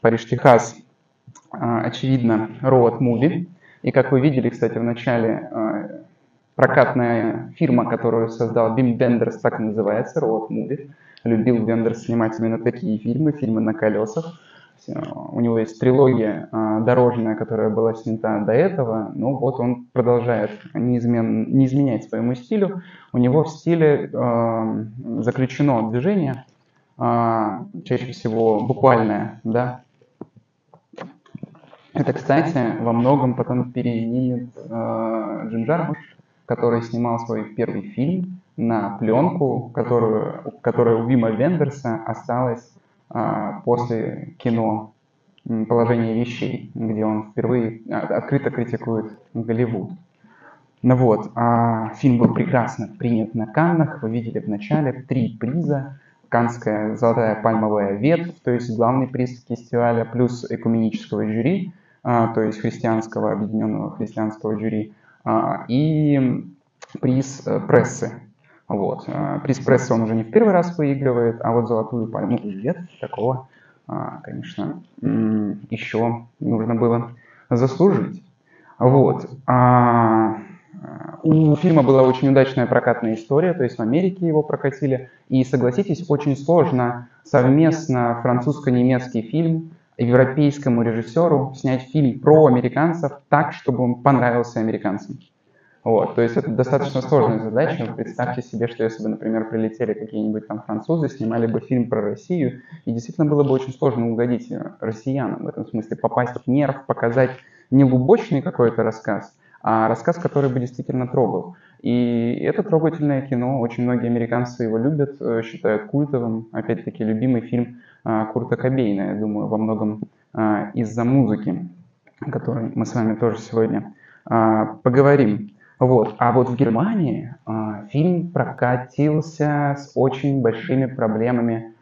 Париж, Техас, очевидно, роуд муви. И как вы видели, кстати, в начале, прокатная фирма, которую создал Бим Бендерс, так и называется, роуд муви. Любил Бендерс снимать именно такие фильмы, фильмы на колесах. У него есть трилогия а, дорожная, которая была снята до этого, но вот он продолжает неизмен, не изменять своему стилю. У него в стиле э, заключено движение, э, чаще всего буквальное, да. Это, кстати, во многом потом перенимет э, Джим Джармуш, который снимал свой первый фильм на пленку, которую, которая у Вима Вендерса осталась а, после кино «Положение вещей», где он впервые а, открыто критикует Голливуд. Ну вот, а фильм был прекрасно принят на Каннах. Вы видели в начале три приза. Канская золотая пальмовая ветвь, то есть главный приз фестиваля, плюс экуменического жюри, то есть христианского, объединенного христианского жюри, а, и приз э, прессы, вот. А, приз прессы он уже не в первый раз выигрывает, а вот золотую пальму лет такого, а, конечно, еще нужно было заслужить. Вот. А, у фильма была очень удачная прокатная история, то есть в Америке его прокатили. И согласитесь, очень сложно совместно французско-немецкий фильм европейскому режиссеру снять фильм про американцев так, чтобы он понравился американцам. Вот, то есть это достаточно сложная задача. Представьте себе, что если бы, например, прилетели какие-нибудь там французы, снимали бы фильм про Россию, и действительно было бы очень сложно угодить э, россиянам в этом смысле, попасть в нерв, показать не глубочный какой-то рассказ, а рассказ, который бы действительно трогал. И это трогательное кино, очень многие американцы его любят, э, считают культовым. Опять-таки, любимый фильм э, Курта Кобейна, я думаю, во многом из-за музыки, о которой мы с вами тоже сегодня поговорим. Вот. А вот в Германии фильм прокатился с очень большими проблемами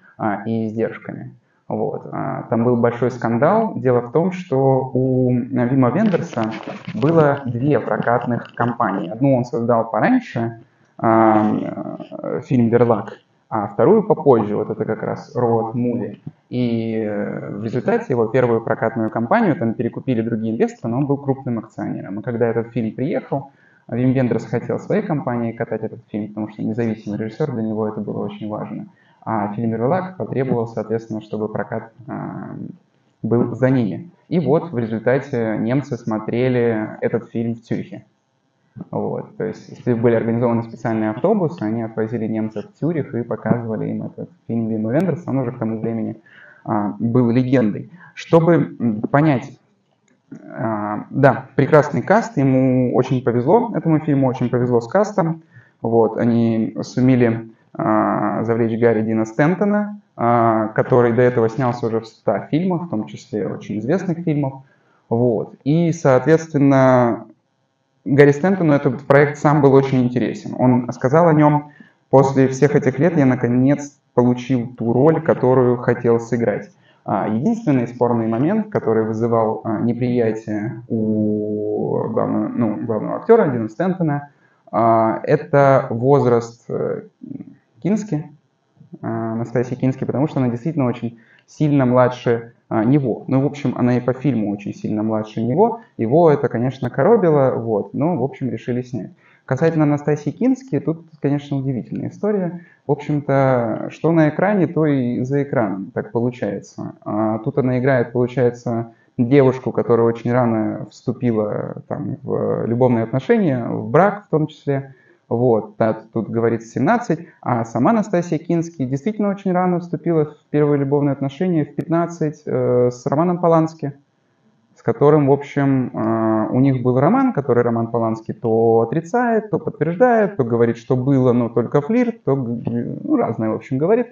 и издержками. Вот. А, там был большой скандал. Дело в том, что у Вима Вендерса было две прокатных компании. Одну он создал пораньше, а, фильм «Верлак», а вторую попозже, вот это как раз Road Movie. И э, в результате его первую прокатную компанию там перекупили другие инвесторы, но он был крупным акционером. И когда этот фильм приехал, Вим Вендерс хотел своей компании катать этот фильм, потому что независимый режиссер, для него это было очень важно. А фильм «Мерлак» потребовал, соответственно, чтобы прокат э, был за ними. И вот в результате немцы смотрели этот фильм в Цюрихе. Вот. То есть, если были организованы специальные автобусы, они отвозили немцев в Цюрих и показывали им этот фильм Вима Вендерса. Он уже к тому времени а, был легендой. Чтобы понять, а, да, прекрасный каст, ему очень повезло, этому фильму очень повезло с кастом. Вот, они сумели а, завлечь Гарри Дина Стентона, а, который до этого снялся уже в 100 фильмах, в том числе очень известных фильмов. Вот. И, соответственно, Гарри Стентону этот проект сам был очень интересен. Он сказал о нем, после всех этих лет я наконец получил ту роль, которую хотел сыграть. А, единственный спорный момент, который вызывал а, неприятие у главного, ну, главного актера Дина Стэнтона, а, это возраст э, Кински, Настасьи Кински, потому что она действительно очень сильно младше него. Ну, в общем, она и по фильму очень сильно младше него. Его это, конечно, коробило, вот, но, в общем, решили снять. Касательно Анастасии Кински, тут, конечно, удивительная история. В общем-то, что на экране, то и за экраном так получается. А тут она играет, получается, девушку, которая очень рано вступила там, в любовные отношения, в брак в том числе. Вот, да, тут говорится 17, а сама Настасья Кински действительно очень рано вступила в первые любовные отношения в 15 э, с Романом Полански с которым, в общем, а, у них был роман, который Роман Поланский то отрицает, то подтверждает, то говорит, что было, но только флирт, то ну, разное, в общем, говорит.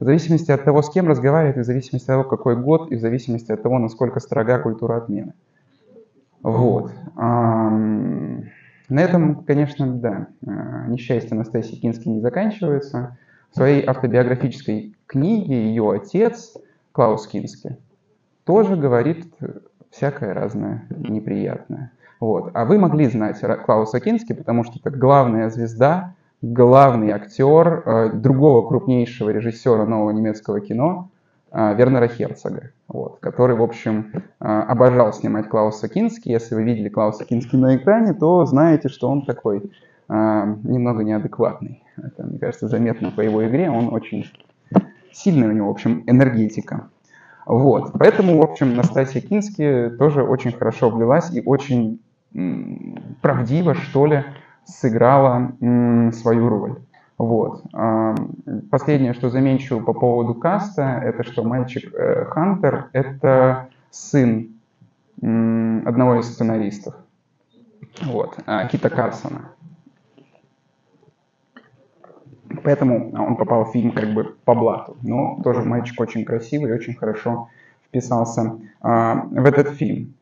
В зависимости от того, с кем разговаривает, в зависимости от того, какой год, и в зависимости от того, насколько строга культура отмены. Вот. На этом, конечно, да, а, несчастье Анастасии Кински не заканчивается. В своей автобиографической книге ее отец, Клаус Кински, тоже говорит всякое разное неприятное. Вот. А вы могли знать Клауса Кински, потому что это главная звезда, главный актер э, другого крупнейшего режиссера нового немецкого кино, Вернера Херцога, вот, который, в общем, а, обожал снимать Клауса Кински. Если вы видели Клауса Кински на экране, то знаете, что он такой а, немного неадекватный. Это, мне кажется, заметно по его игре. Он очень сильная у него, в общем, энергетика. Вот. Поэтому, в общем, Настасья Кински тоже очень хорошо влилась и очень правдиво, что ли, сыграла свою роль. Вот. Последнее, что замечу по поводу каста, это что мальчик э, Хантер – это сын одного из сценаристов, вот, а, Кита Карсона. Поэтому он попал в фильм как бы по блату. Но тоже мальчик очень красивый и очень хорошо вписался а, в этот фильм.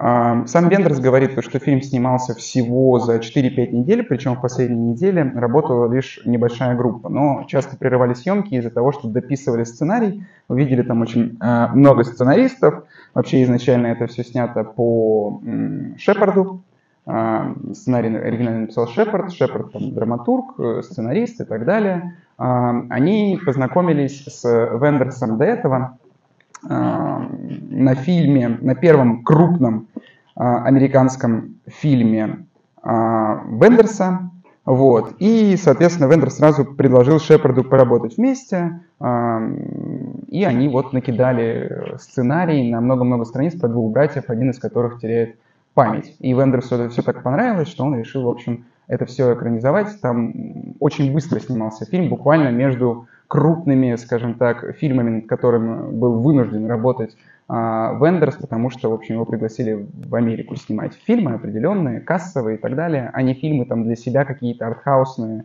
Сам Вендерс говорит, что фильм снимался всего за 4-5 недель, причем в последней неделе работала лишь небольшая группа. Но часто прерывали съемки из-за того, что дописывали сценарий. Увидели там очень а, много сценаристов. Вообще изначально это все снято по Шепарду. Сценарий оригинально написал Шепард. Шепард там драматург, э, сценарист и так далее. Они познакомились с Вендерсом до этого на фильме, на первом крупном а, американском фильме а, Вендерса. Вот. И, соответственно, Вендер сразу предложил Шепарду поработать вместе. И они вот накидали сценарий на много-много страниц про двух братьев, один из которых теряет память. И Вендерсу это все так понравилось, что он решил, в общем, это все экранизовать. Там очень быстро снимался фильм, буквально между крупными, скажем так, фильмами, над которыми был вынужден работать а, Вендерс, потому что, в общем, его пригласили в Америку снимать фильмы определенные, кассовые и так далее, а не фильмы там для себя какие-то артхаусные.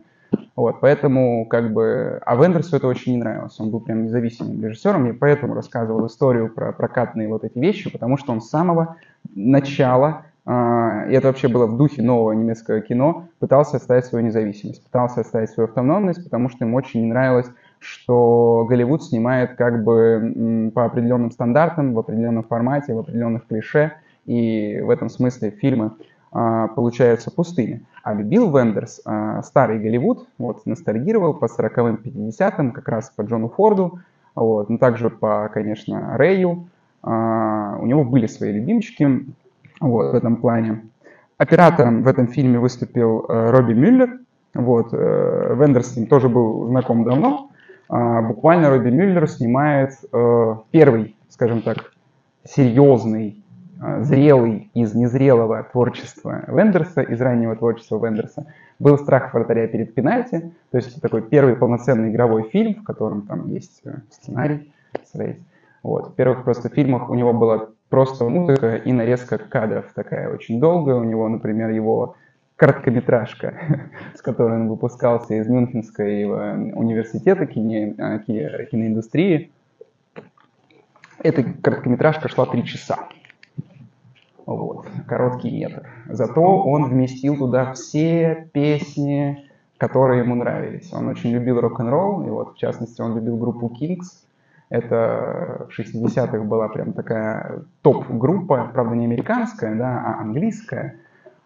Вот, поэтому, как бы, а Вендерсу это очень не нравилось, он был прям независимым режиссером, и поэтому рассказывал историю про прокатные вот эти вещи, потому что он с самого начала, и это вообще было в духе нового немецкого кино, пытался оставить свою независимость, пытался оставить свою автономность, потому что ему очень не нравилось что Голливуд снимает как бы по определенным стандартам, в определенном формате, в определенных клише, и в этом смысле фильмы а, получаются пустыми. А любил Вендерс а, старый Голливуд, вот, ностальгировал по 40-м, 50-м, как раз по Джону Форду, вот, но также по, конечно, Рэю. А, у него были свои любимчики вот, в этом плане. Оператором в этом фильме выступил э, Робби Мюллер. Вот, э, Вендерс с ним тоже был знаком давно. А, буквально Робби Мюллер снимает э, первый, скажем так, серьезный, зрелый из незрелого творчества Вендерса, из раннего творчества Вендерса, был «Страх вратаря перед пенальти», то есть такой первый полноценный игровой фильм, в котором там есть сценарий, вот. В первых просто фильмах у него была просто музыка и нарезка кадров такая очень долгая. У него, например, его короткометражка, с которой он выпускался из Мюнхенского университета кино, а, киноиндустрии. Эта короткометражка шла три часа. Вот, короткий метр. Зато он вместил туда все песни, которые ему нравились. Он очень любил рок-н-ролл, и вот, в частности, он любил группу Kings. Это в 60-х была прям такая топ-группа, правда, не американская, да, а английская.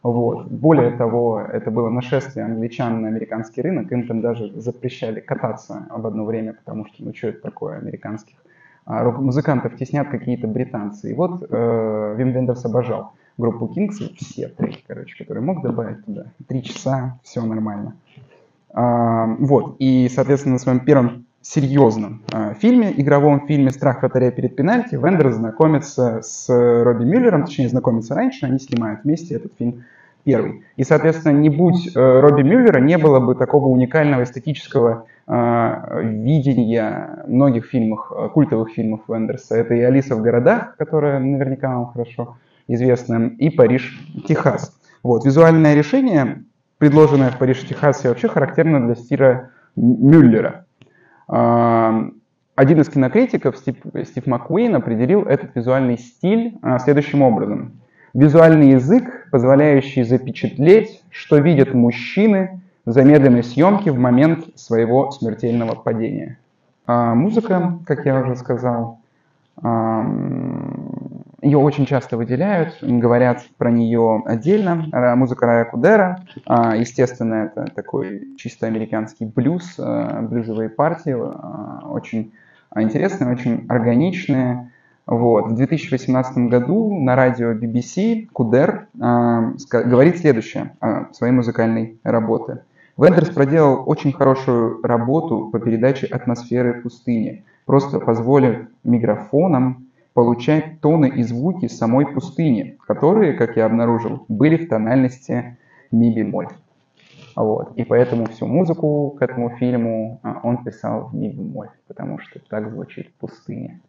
Вот. Более того, это было нашествие англичан на американский рынок, им там даже запрещали кататься в одно время, потому что, ну что это такое, американских а, рок-музыкантов теснят какие-то британцы. И вот э, Вим Вендерс обожал группу Kings, все треки, короче, которые мог добавить туда. Три часа, все нормально. А, вот, и, соответственно, на своем первом серьезном э, фильме, игровом фильме «Страх вратаря перед пенальти» Вендер знакомится с Робби Мюллером, точнее знакомится раньше, они снимают вместе этот фильм первый. И, соответственно, не будь э, Робби Мюллера, не было бы такого уникального эстетического э, видения многих фильмов, э, культовых фильмов Вендерса. Это и «Алиса в городах», которая наверняка вам хорошо известна, и «Париж, Техас». Вот, визуальное решение, предложенное в Париже, Техасе, вообще характерно для стиля Мюллера. Один из кинокритиков, Стив, Стив Маккуин, определил этот визуальный стиль а, следующим образом. Визуальный язык, позволяющий запечатлеть, что видят мужчины в замедленной съемке в момент своего смертельного падения. А музыка, как я уже сказал, ее очень часто выделяют, говорят про нее отдельно. Музыка Рая Кудера, а, естественно, это такой чисто американский блюз, а, блюзовые партии, а, очень интересные, очень органичные. Вот. В 2018 году на радио BBC Кудер говорит следующее о своей музыкальной работе. Вендерс проделал очень хорошую работу по передаче атмосферы пустыни, просто позволив микрофонам получать тоны и звуки самой пустыни, которые, как я обнаружил, были в тональности ми бемоль. Вот. И поэтому всю музыку к этому фильму а, он писал в ми бемоль, потому что так звучит пустыня.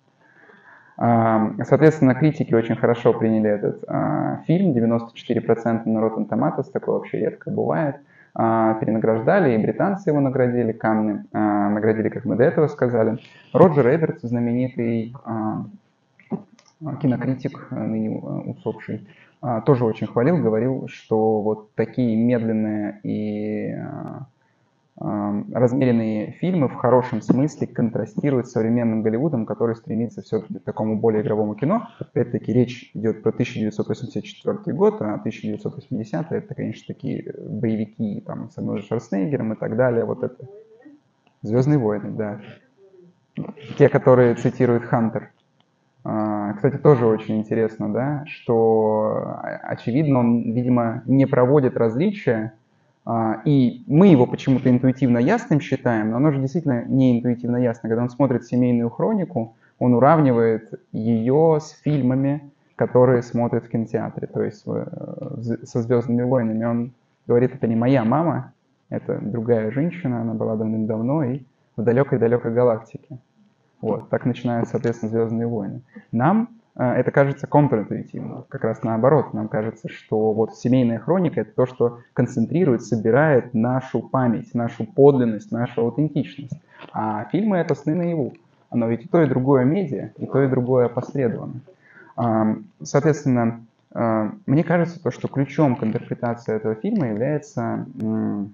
А, соответственно, критики очень хорошо приняли этот а, фильм, 94% на Rotten Tomatoes, такое вообще редко бывает. Перенаграждали, и британцы его наградили, Канны наградили, как мы до этого сказали. Роджер Эбертс, знаменитый кинокритик, ныне усопший, а, тоже очень хвалил, говорил, что вот такие медленные и а, а, размеренные фильмы в хорошем смысле контрастируют с современным Голливудом, который стремится все-таки к такому более игровому кино. Опять-таки речь идет про 1984 год, а 1980 это, конечно, такие боевики там, с Арнольдом Шварценеггером и так далее. Вот это «Звездные войны», да. Те, которые цитирует Хантер. А, кстати, тоже очень интересно, да, что, очевидно, он, видимо, не проводит различия, а, и мы его почему-то интуитивно ясным считаем, но оно же действительно не интуитивно ясно. Когда он смотрит семейную хронику, он уравнивает ее с фильмами, которые смотрит в кинотеатре. То есть со «Звездными войнами» он говорит, это не моя мама, это другая женщина, она была давным-давно и в далекой-далекой галактике. Вот, так начинаются, соответственно, «Звездные войны». Нам э, это кажется контринтуитивно, как раз наоборот. Нам кажется, что вот семейная хроника — это то, что концентрирует, собирает нашу память, нашу подлинность, нашу аутентичность. А фильмы — это сны наяву. Но ведь и то, и другое медиа, и то, и другое опосредованно. Соответственно, э, мне кажется, то, что ключом к интерпретации этого фильма является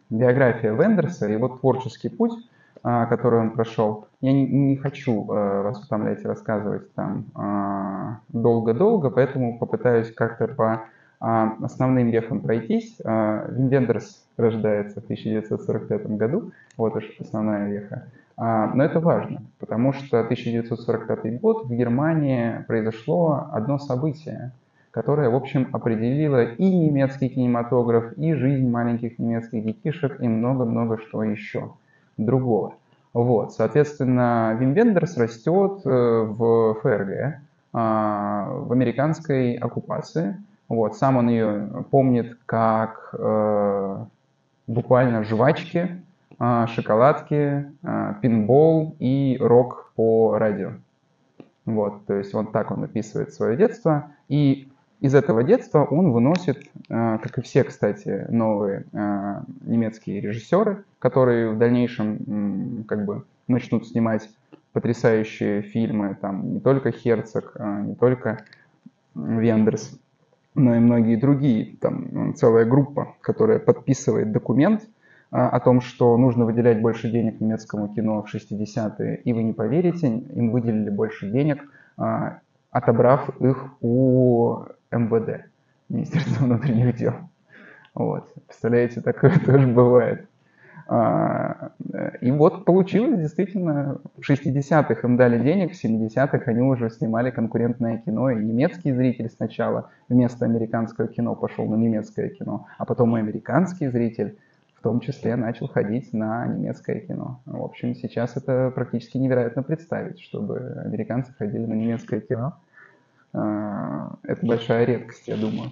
биография Вендерса, его творческий путь, а, который он прошел. Я не, не хочу э, вас утомлять и рассказывать там а, долго-долго, поэтому попытаюсь как-то по а, основным вехам пройтись. Вим Вендерс рождается в 1945 году, вот уж основная веха. Но это важно, потому что 1945 год в Германии произошло одно событие, которое, в общем, определило и немецкий кинематограф, и жизнь маленьких немецких детишек, и много-много что еще другого. Вот, соответственно, Вим Вендерс растет э, в ФРГ, а, в американской оккупации. Вот, сам он ее помнит как э, буквально жвачки, а, шоколадки, а, пинбол и рок по радио. Вот, то есть вот так он описывает свое детство. И из этого детства он выносит, э, как и все, кстати, новые э, немецкие режиссеры, которые в дальнейшем как бы начнут снимать потрясающие фильмы, там не только Херцог, а не только Вендерс, но и многие другие, там целая группа, которая подписывает документ э, о том, что нужно выделять больше денег немецкому кино в 60-е, и вы не поверите, им выделили больше денег, отобрав их у МВД, Министерство внутренних дел. Вот. Представляете, такое тоже бывает. А, и вот получилось действительно, в 60-х им дали денег, в 70-х они уже снимали конкурентное кино, и немецкий зритель сначала вместо американского кино пошел на немецкое кино, а потом и американский зритель том числе начал ходить на немецкое кино. В общем, сейчас это практически невероятно представить, чтобы американцы ходили на немецкое кино. А, это большая редкость, я думаю.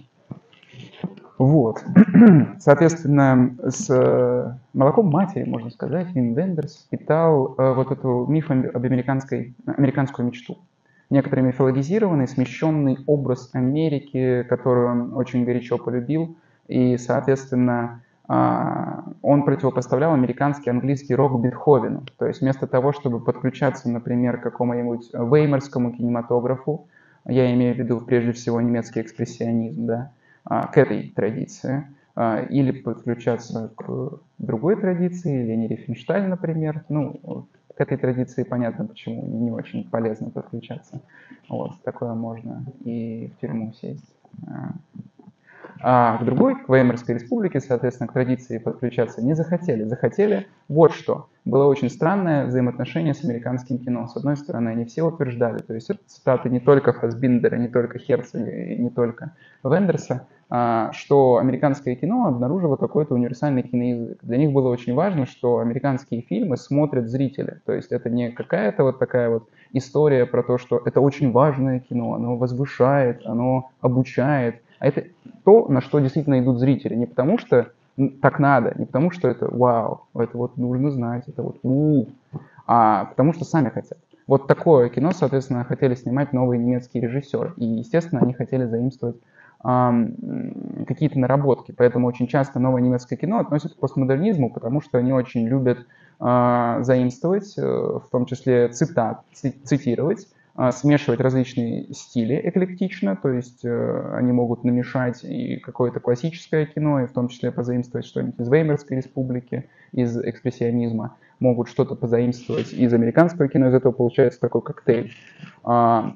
Вот. Соответственно, с э, молоком матери, можно сказать, Вин Вендерс питал э, вот эту миф об американской, американскую мечту. Некоторый мифологизированный, смещенный образ Америки, которую он очень горячо полюбил. И, соответственно, он противопоставлял американский английский рок Бетховену. То есть вместо того, чтобы подключаться, например, к какому-нибудь веймарскому кинематографу, я имею в виду прежде всего немецкий экспрессионизм, да, а, к этой традиции, а, или подключаться к другой традиции, Лени Рифеншталь, например, ну, к этой традиции понятно, почему не очень полезно подключаться. Вот, такое можно и в тюрьму сесть. А к другой, к Веймарской республике, соответственно, к традиции подключаться не захотели. Захотели вот что. Было очень странное взаимоотношение с американским кино. С одной стороны, они все утверждали, то есть это цитаты не только Фасбиндера, не только Херцога и не только Вендерса, а, что американское кино обнаружило какой-то универсальный киноязык. Для них было очень важно, что американские фильмы смотрят зрители. То есть это не какая-то вот такая вот история про то, что это очень важное кино, оно возвышает, оно обучает, это то, на что действительно идут зрители. Не потому что так надо, не потому что это вау, это вот нужно знать, это вот у, а потому что сами хотят. Вот такое кино, соответственно, хотели снимать новые немецкие режиссеры. И, естественно, они хотели заимствовать какие-то наработки. Поэтому очень часто новое немецкое кино относят к постмодернизму, потому что они очень любят э, заимствовать, э, в том числе цитат, цитировать а, смешивать различные стили эклектично, то есть э, они могут намешать и какое-то классическое кино, и в том числе позаимствовать что-нибудь из Веймарской республики, из экспрессионизма, могут что-то позаимствовать из американского кино, из этого получается такой коктейль. А,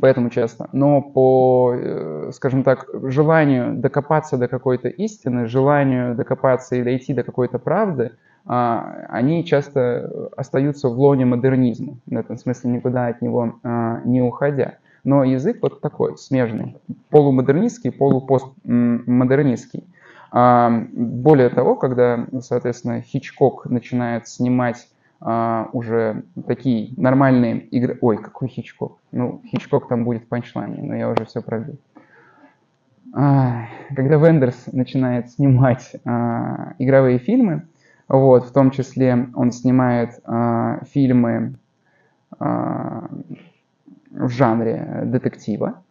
поэтому часто. Но по, э, скажем так, желанию докопаться до какой-то истины, желанию докопаться и дойти до какой-то правды – а, они часто остаются в лоне модернизма, в этом смысле никуда от него а, не уходя. Но язык вот такой, смежный, полумодернистский, полупостмодернистский. А, более того, когда, соответственно, Хичкок начинает снимать уже такие нормальные игры... Ой, какой Хичкок? Ну, Хичкок там будет в панчлайне, но я уже все пробил. Когда Вендерс начинает снимать игровые фильмы, вот, в том числе он снимает э, фильмы э, в жанре детектива.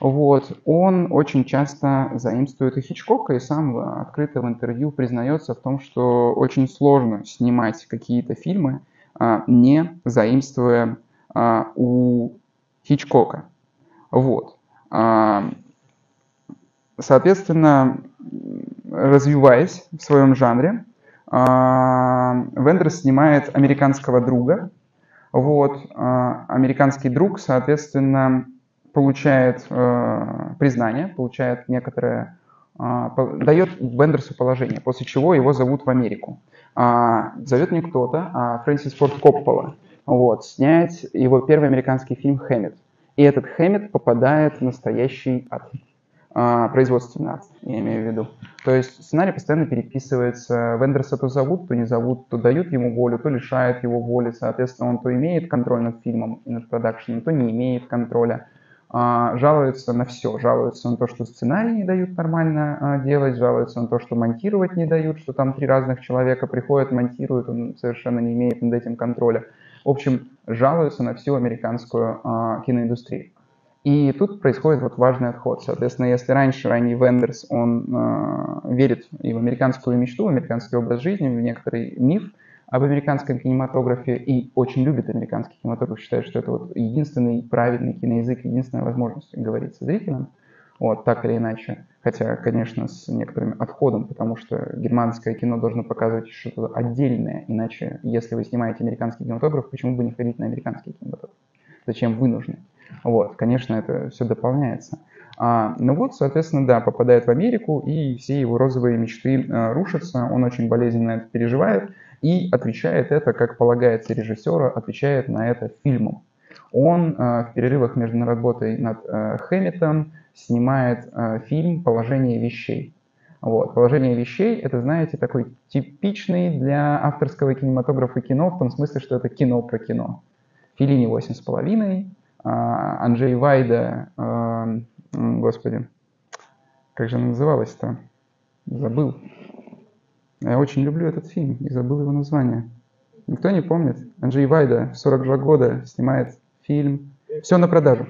Вот, он очень часто заимствует и Хичкока, и сам открыто в интервью признается в том, что очень сложно снимать какие-то фильмы, а, не заимствуя у Хичкока. Вот. Соответственно, развиваясь в своем жанре, Вендерс снимает американского друга. Вот, а, американский друг, соответственно, получает э, признание, получает некоторое, а, дает Вендерсу положение, после чего его зовут в Америку. Зовет не кто-то, а Фрэнсис Форд Коппола. Вот, снять его первый американский фильм «Хэммет». И этот Хэммет попадает в настоящий ад а, производственный акт, я имею в виду. То есть сценарий постоянно переписывается, Вендерса то зовут, то не зовут, то дают ему волю, то лишают его воли, соответственно, он то имеет контроль над фильмом и над продакшеном, то не имеет контроля. А, жалуются на все, жалуются на то, что сценарий не дают нормально а, делать, жалуются на то, что монтировать не дают, что там три разных человека приходят, монтируют, он совершенно не имеет над этим контроля. В общем, жалуются на всю американскую а, киноиндустрию. И тут происходит вот важный отход. Соответственно, если раньше Райни Вендерс, он э, верит и в американскую мечту, в американский образ жизни, в некоторый миф об американском кинематографе и очень любит американский кинематограф, считает, что это вот единственный правильный киноязык, единственная возможность говорить со зрителем, вот, так или иначе. Хотя, конечно, с некоторым отходом, потому что германское кино должно показывать что-то отдельное, иначе, если вы снимаете американский кинематограф, почему бы не ходить на американский кинематограф? Зачем вы нужны? Вот, конечно, это все дополняется. А, ну вот, соответственно, да, попадает в Америку, и все его розовые мечты а, рушатся, он очень болезненно это переживает, и отвечает это, как полагается режиссера, отвечает на это фильмом. Он а, в перерывах между работой над а, Хэмметом снимает а, фильм «Положение вещей». Вот. Положение вещей — это, знаете, такой типичный для авторского кинематографа кино, в том смысле, что это кино про кино. Филини 8,5, а, Анджей Вайда, а, господи, как же она называлась-то? Забыл. Я очень люблю этот фильм и забыл его название. Никто не помнит. Анджей Вайда в 42 года снимает фильм «Все на продажу».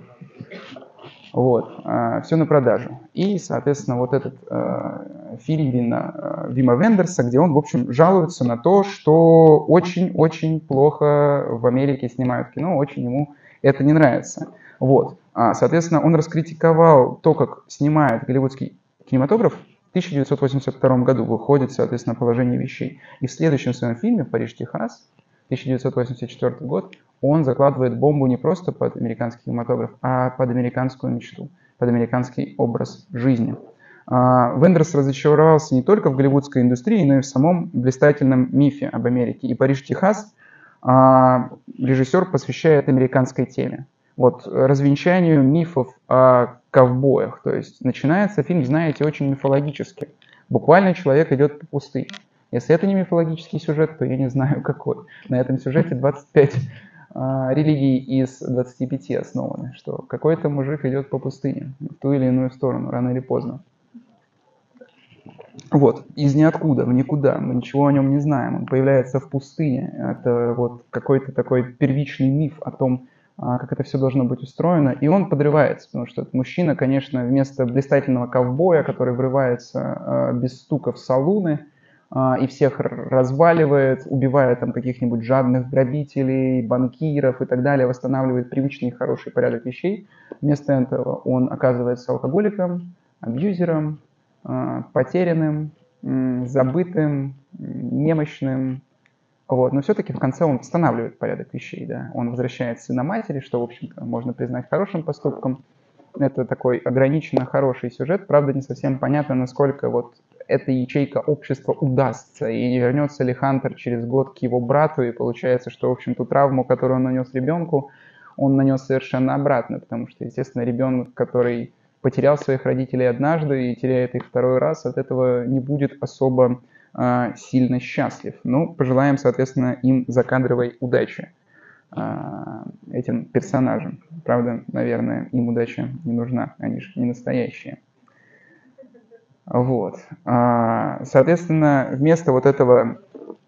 Вот, а, «Все на продажу». И, соответственно, вот этот э, фильм Вина, Вима Вендерса, где он, в общем, жалуется на то, что очень-очень плохо в Америке снимают кино, очень ему это не нравится. Вот. А, соответственно, он раскритиковал то, как снимает голливудский кинематограф. В 1982 году выходит, соответственно, положение вещей. И в следующем своем фильме «Париж, Техас» 1984 год, он закладывает бомбу не просто под американский кинематограф, а под американскую мечту, под американский образ жизни. А, Вендерс разочаровался не только в голливудской индустрии, но и в самом блистательном мифе об Америке. И «Париж, Техас» режиссер посвящает американской теме. Вот развенчанию мифов о ковбоях. То есть начинается фильм, знаете, очень мифологически. Буквально человек идет по пустыне. Если это не мифологический сюжет, то я не знаю какой. На этом сюжете 25 а, религий из 25 основаны, что какой-то мужик идет по пустыне в ту или иную сторону, рано или поздно. Вот, из ниоткуда, в никуда, мы ничего о нем не знаем, он появляется в пустыне. Это вот какой-то такой первичный миф о том, а, как это все должно быть устроено, и он подрывается, потому что этот мужчина, конечно, вместо блистательного ковбоя, который врывается а, без стука в салуны, а, и всех разваливает, убивает там каких-нибудь жадных грабителей, банкиров и так далее, восстанавливает привычный хороший порядок вещей. Вместо этого он оказывается алкоголиком, абьюзером, потерянным, забытым, немощным. Вот. Но все-таки в конце он восстанавливает порядок вещей. Да? Он возвращает сына матери, что, в общем-то, можно признать хорошим поступком. Это такой ограниченно хороший сюжет. Правда, не совсем понятно, насколько вот эта ячейка общества удастся, и не вернется ли Хантер через год к его брату, и получается, что, в общем, ту травму, которую он нанес ребенку, он нанес совершенно обратно, потому что, естественно, ребенок, который потерял своих родителей однажды и теряет их второй раз, от этого не будет особо э, сильно счастлив. Ну, пожелаем, соответственно, им закадровой удачи э, этим персонажам. Правда, наверное, им удача не нужна, они же не настоящие. Вот. А, соответственно, вместо вот этого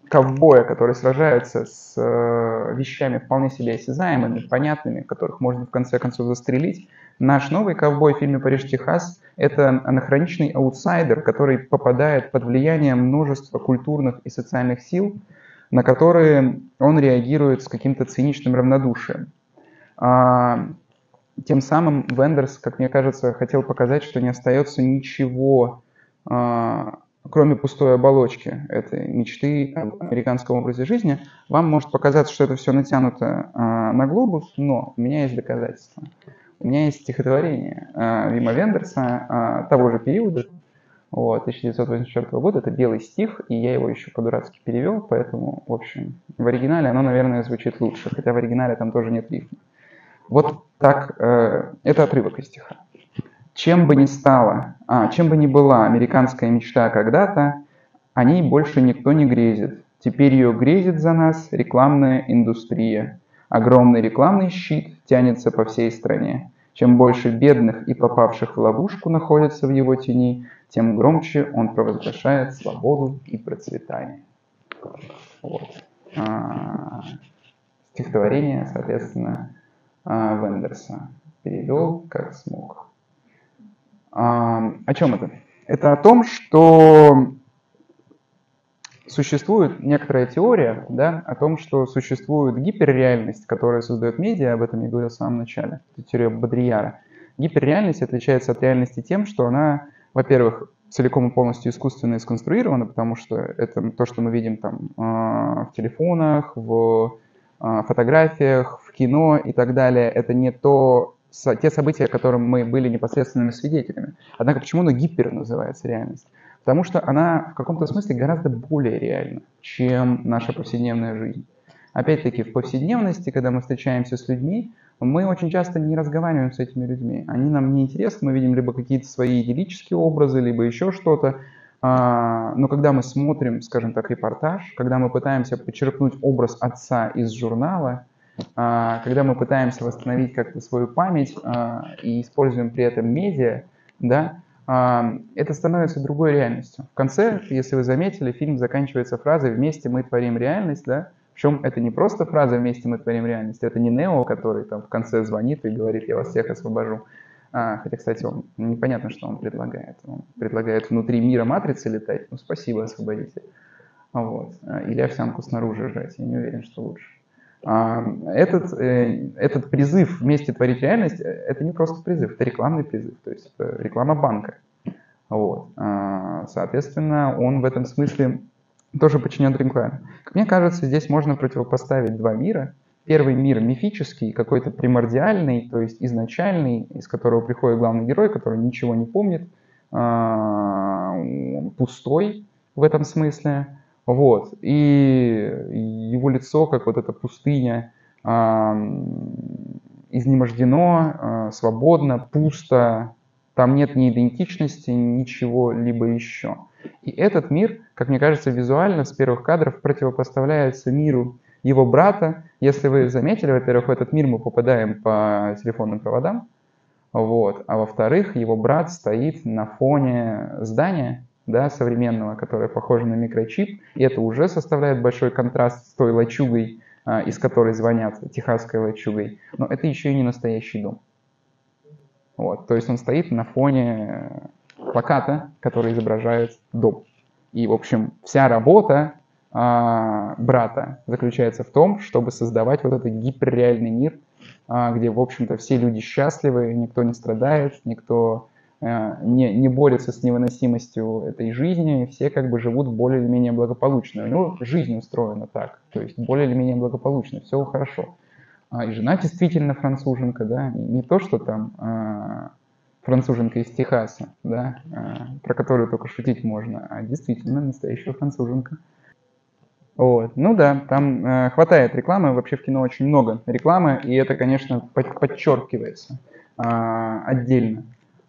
ковбоя, который сражается с э, вещами вполне себе осязаемыми, понятными, которых можно в конце концов застрелить, наш новый ковбой в фильме «Париж, Техас» — это анахроничный аутсайдер, который попадает под влияние множества культурных и социальных сил, на которые он реагирует с каким-то циничным равнодушием. А, тем самым Вендерс, как мне кажется, хотел показать, что не остается ничего а, кроме пустой оболочки этой мечты об американском образе жизни, вам может показаться, что это все натянуто а, на глобус, но у меня есть доказательства. У меня есть стихотворение а, Вима Вендерса того же периода, вот, 1984 года, это белый стих, и я его еще по-дурацки перевел, поэтому, в общем, в оригинале оно, наверное, звучит лучше, хотя в оригинале там тоже нет рифма. Вот так, э, это отрывок из стиха. Чем бы ни стала, а, чем бы ни была американская мечта когда-то, о ней больше никто не грезит. Теперь ее грезит за нас рекламная индустрия. Огромный рекламный щит тянется по всей стране. Чем больше бедных и попавших в ловушку находится в его тени, тем громче он провозглашает свободу и процветание. Вот. А, стихотворение, соответственно, а, Вендерса перевел как смог. О чем это? Это о том, что существует некоторая теория да, о том, что существует гиперреальность, которая создает медиа, об этом я говорил в самом начале, теория Бодрияра. Гиперреальность отличается от реальности тем, что она, во-первых, целиком и полностью искусственно сконструирована, потому что это то, что мы видим там а, в телефонах, в а, фотографиях, в кино и так далее, это не то, те события, которым мы были непосредственными свидетелями. Однако почему она гипер называется реальность? Потому что она в каком-то смысле гораздо более реальна, чем наша повседневная жизнь. Опять-таки, в повседневности, когда мы встречаемся с людьми, мы очень часто не разговариваем с этими людьми. Они нам не интересны, мы видим либо какие-то свои идиллические образы, либо еще что-то. А, но когда мы смотрим, скажем так, репортаж, когда мы пытаемся подчеркнуть образ отца из журнала, когда мы пытаемся восстановить как-то свою память а, и используем при этом медиа, да, а, это становится другой реальностью. В конце, если вы заметили, фильм заканчивается фразой «Вместе мы творим реальность», да, причем это не просто фраза «Вместе мы творим реальность», это не Нео, который там в конце звонит и говорит «Я вас всех освобожу». А, хотя, кстати, он непонятно, что он предлагает. Он предлагает внутри мира матрицы летать. Ну, спасибо, освободите. Вот. Или овсянку снаружи жать. Я не уверен, что лучше. А, этот, э, этот призыв вместе творить реальность, это не просто призыв, это рекламный призыв, то есть это реклама банка. Вот. А, соответственно, он в этом смысле тоже подчинен рекламе. Мне кажется, здесь можно противопоставить два мира. Первый мир мифический, какой-то примордиальный, то есть изначальный, из которого приходит главный герой, который ничего не помнит, э, пустой в этом смысле, вот, и его лицо, как вот эта пустыня, изнемождено, э, свободно, пусто, там нет ни идентичности, ничего либо еще. И этот мир, как мне кажется, визуально с первых кадров противопоставляется миру его брата. Если вы заметили, во-первых, в этот мир мы попадаем по телефонным проводам, вот. а во-вторых, его брат стоит на фоне здания, да, современного, которое похоже на микрочип, и это уже составляет большой контраст с той лачугой, а, из которой звонят, техасской лачугой. Но это еще и не настоящий дом. Вот. То есть он стоит на фоне плаката, который изображает дом. И, в общем, вся работа а, брата заключается в том, чтобы создавать вот этот гиперреальный мир, а, где, в общем-то, все люди счастливы, никто не страдает, никто не, не борется с невыносимостью этой жизни, все как бы живут более или менее благополучно. Ну, жизнь устроена так, то есть более или менее благополучно, все хорошо. А, и жена действительно француженка, да, не то, что там а, француженка из Техаса, да, а, про которую только шутить можно, а действительно настоящая француженка. Вот. Ну да, там э, хватает рекламы, вообще в кино очень много рекламы, и это, конечно, под, подчеркивается э, отдельно.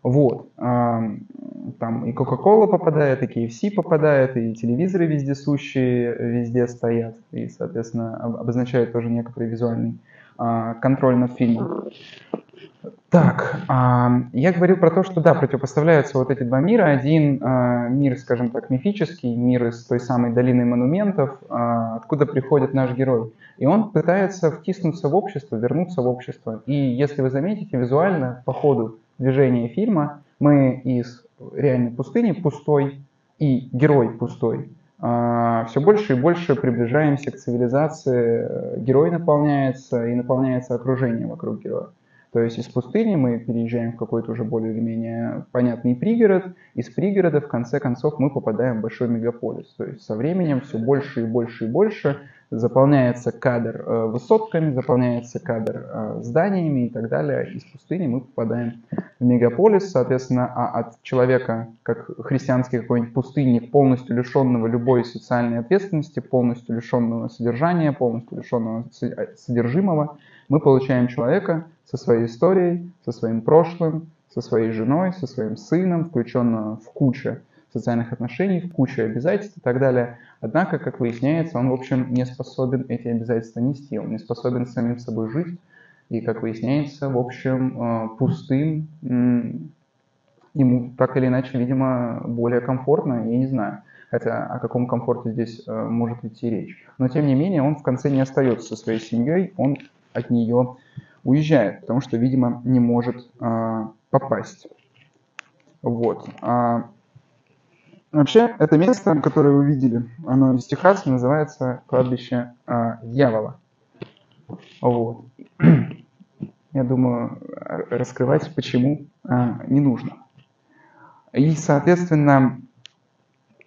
Вот. Там и Coca-Cola попадает, и KFC попадает, и телевизоры вездесущие везде стоят, и, соответственно, обозначают тоже некоторый визуальный э, контроль над фильмом. Так, я говорил про то, что да, противопоставляются вот эти два мира. Один а, мир, скажем так, мифический, мир из той самой долины монументов, а, откуда приходит наш герой. И он пытается втиснуться в общество, вернуться в общество. И если вы заметите, визуально по ходу движения фильма мы из реальной пустыни пустой и герой пустой а, все больше и больше приближаемся к цивилизации. Герой наполняется и наполняется окружение вокруг героя. То есть из пустыни мы переезжаем в какой-то уже более или менее понятный пригород, из пригорода в конце концов мы попадаем в большой мегаполис. То есть со временем все больше и больше и больше заполняется кадр э, высотками, заполняется кадр э, зданиями и так далее. Из пустыни мы попадаем в мегаполис, соответственно, а от человека, как христианский какой-нибудь пустынник, полностью лишенного любой социальной ответственности, полностью лишенного содержания, полностью лишенного содержимого, мы получаем человека, со своей историей, со своим прошлым, со своей женой, со своим сыном, включенного в кучу социальных отношений, кучу обязательств и так далее. Однако, как выясняется, он, в общем, не способен эти обязательства нести, он не способен самим собой жить. И, как выясняется, в общем, э, пустым ему так или иначе, видимо, более комфортно, я не знаю. Хотя о каком комфорте здесь э, может идти речь. Но, тем не менее, он в конце не остается со своей семьей, он от нее уезжает, потому что, видимо, не может а, попасть. Вот. А, вообще, это место, которое вы видели, оно из Техаса, называется кладбище а, дьявола. Вот. Я думаю, раскрывать почему а, не нужно. И, соответственно,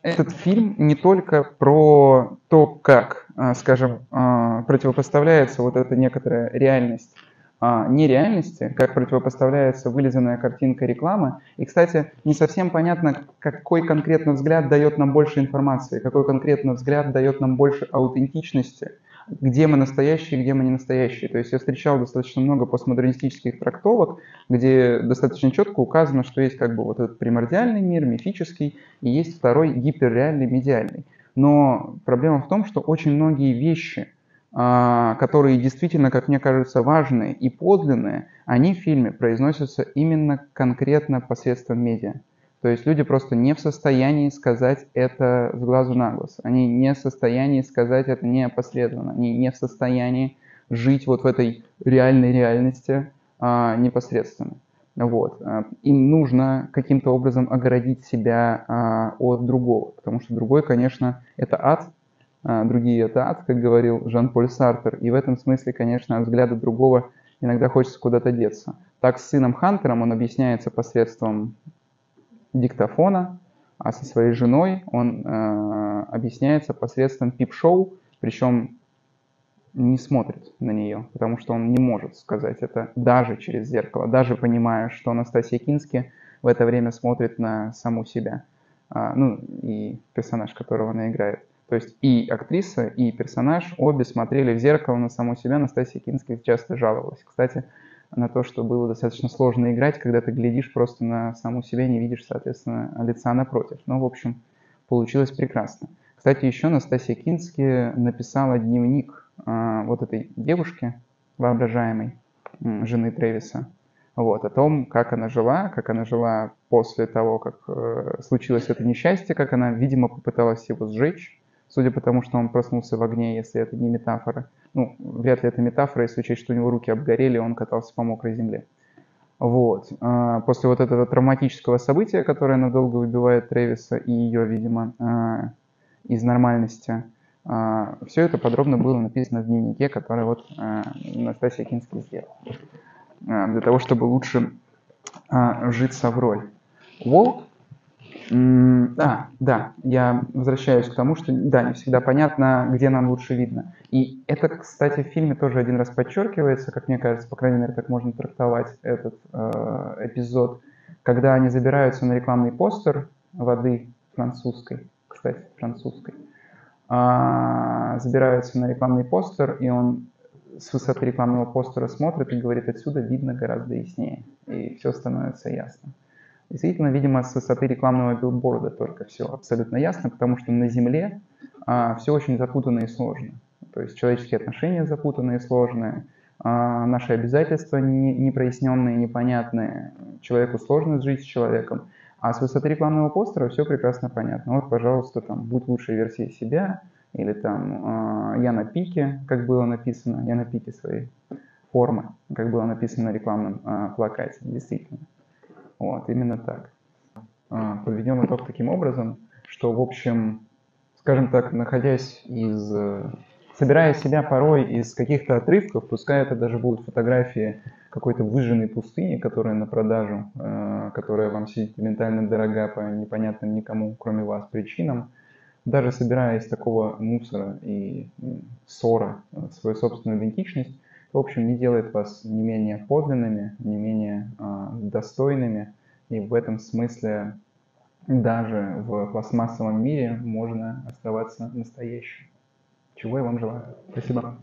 этот фильм не только про то, как, а, скажем, а, противопоставляется вот эта некоторая реальность а, нереальности, как противопоставляется вылизанная картинка рекламы. И, кстати, не совсем понятно, какой конкретно взгляд дает нам больше информации, какой конкретно взгляд дает нам больше аутентичности, где мы настоящие, где мы не настоящие. То есть я встречал достаточно много постмодернистических трактовок, где достаточно четко указано, что есть как бы вот этот примордиальный мир, мифический, и есть второй гиперреальный, медиальный. Но проблема в том, что очень многие вещи – которые действительно, как мне кажется, важные и подлинные, они в фильме произносятся именно конкретно посредством медиа. То есть люди просто не в состоянии сказать это с глазу на глаз. Они не в состоянии сказать это неопосредованно. Они не в состоянии жить вот в этой реальной реальности а, непосредственно. Вот. А, им нужно каким-то образом оградить себя а, от другого, потому что другой, конечно, это ад, а, другие это ад, как говорил Жан-Поль Сартер. И в этом смысле, конечно, от взгляда другого иногда хочется куда-то деться. Так с сыном Хантером он объясняется посредством диктофона, а со своей женой он э, объясняется посредством пип-шоу, причем не смотрит на нее, потому что он не может сказать это даже через зеркало, даже понимая, что Анастасия Кински в это время смотрит на саму себя. А, ну, и персонаж, которого она играет. То есть и актриса, и персонаж обе смотрели в зеркало на саму себя. Настасья Кинская часто жаловалась, кстати, на то, что было достаточно сложно играть, когда ты глядишь просто на саму себя, не видишь, соответственно, лица напротив. Но, в общем, получилось прекрасно. Кстати, еще Настасья Кински написала дневник э, вот этой девушки, воображаемой, э, жены Тревиса, вот, о том, как она жила, как она жила после того, как э, случилось это несчастье, как она, видимо, попыталась его сжечь, судя по тому, что он проснулся в огне, если это не метафора. Ну, вряд ли это метафора, если учесть, что у него руки обгорели, он катался по мокрой земле. Вот. А, после вот этого травматического события, которое надолго выбивает Тревиса и ее, видимо, а, из нормальности, а, все это подробно было написано в дневнике, который вот Настасья Кинский сделала. Для того, чтобы лучше вжиться в роль. Уолт да, да, я возвращаюсь к тому, что, да, не всегда понятно, где нам лучше видно. И это, кстати, в фильме тоже один раз подчеркивается, как мне кажется, по крайней мере, так можно трактовать этот э, эпизод, когда они забираются на рекламный постер воды французской, кстати, французской, э, забираются на рекламный постер, и он с высоты рекламного постера смотрит и говорит, отсюда видно гораздо яснее, и все становится ясно. Действительно, видимо, с высоты рекламного билборда только все абсолютно ясно, потому что на Земле а, все очень запутанно и сложно. То есть человеческие отношения запутанные и сложные, а, наши обязательства не, непроясненные, непонятные, человеку сложно жить с человеком. А с высоты рекламного постера все прекрасно понятно. Вот, пожалуйста, там, будь лучшей версией себя, или там э, я на пике, как было написано, я на пике своей формы, как было написано на рекламном э, плакате, действительно. Вот, именно так. А, подведем итог таким образом, что, в общем, скажем так, находясь из... Э, собирая себя порой из каких-то отрывков, пускай это даже будут фотографии какой-то выжженной пустыни, которая на продажу, э, которая вам сентиментально дорога по непонятным никому, кроме вас, причинам, даже собирая из такого мусора и ссора э, свою собственную идентичность, в общем, не делает вас не менее подлинными, не менее э, достойными. И в этом смысле даже в пластмассовом мире можно оставаться настоящим. Чего я вам желаю. Спасибо.